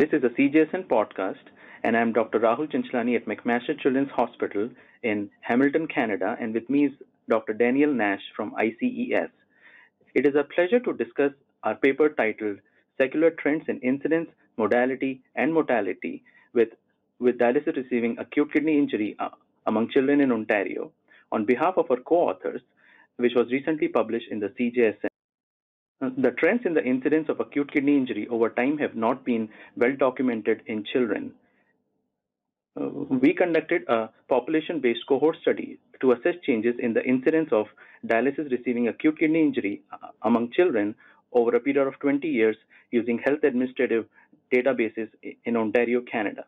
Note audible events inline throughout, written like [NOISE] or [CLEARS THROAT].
This is a CJSN podcast, and I'm Dr. Rahul Chanchlani at McMaster Children's Hospital in Hamilton, Canada, and with me is Dr. Danielle Nash from ICES. It is a pleasure to discuss our paper titled Secular Trends in Incidence, Modality, and Mortality with, with dialysis receiving acute kidney injury uh, among children in Ontario on behalf of our co-authors, which was recently published in the CJSN. The trends in the incidence of acute kidney injury over time have not been well documented in children. Uh, we conducted a population based cohort study to assess changes in the incidence of dialysis receiving acute kidney injury uh, among children over a period of 20 years using health administrative databases in Ontario, Canada.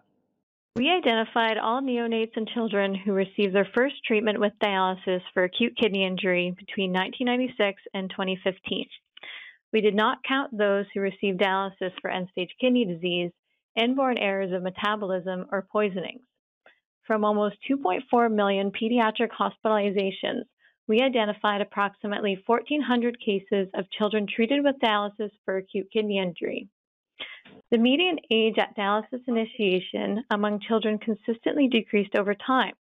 We identified all neonates and children who received their first treatment with dialysis for acute kidney injury between 1996 and 2015. We did not count those who received dialysis for end stage kidney disease, inborn errors of metabolism, or poisonings. From almost 2.4 million pediatric hospitalizations, we identified approximately 1,400 cases of children treated with dialysis for acute kidney injury. The median age at dialysis initiation among children consistently decreased over time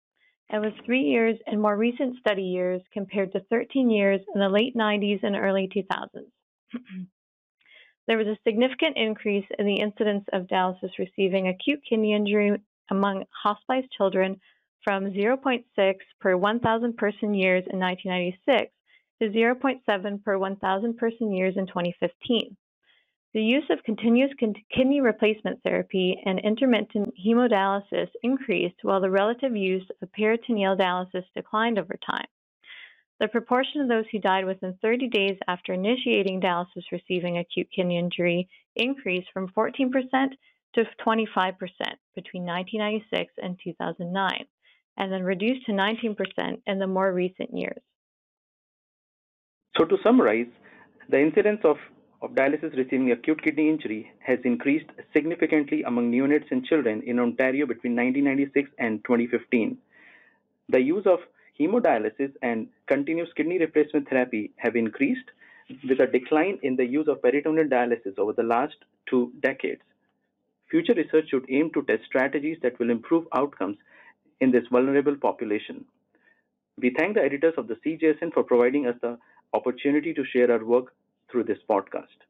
and was three years in more recent study years compared to 13 years in the late 90s and early 2000s. [CLEARS THROAT] there was a significant increase in the incidence of dialysis receiving acute kidney injury among hospitalized children from 0.6 per 1,000 person years in 1996 to 0.7 per 1,000 person years in 2015. The use of continuous kidney replacement therapy and intermittent hemodialysis increased while the relative use of peritoneal dialysis declined over time. The proportion of those who died within 30 days after initiating dialysis receiving acute kidney injury increased from 14% to 25% between 1996 and 2009, and then reduced to 19% in the more recent years. So, to summarize, the incidence of, of dialysis receiving acute kidney injury has increased significantly among neonates and children in Ontario between 1996 and 2015. The use of hemodialysis and continuous kidney replacement therapy have increased with a decline in the use of peritoneal dialysis over the last two decades. Future research should aim to test strategies that will improve outcomes in this vulnerable population. We thank the editors of the CJSN for providing us the opportunity to share our work through this podcast.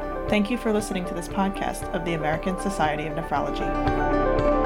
Thank you for listening to this podcast of the American Society of Nephrology.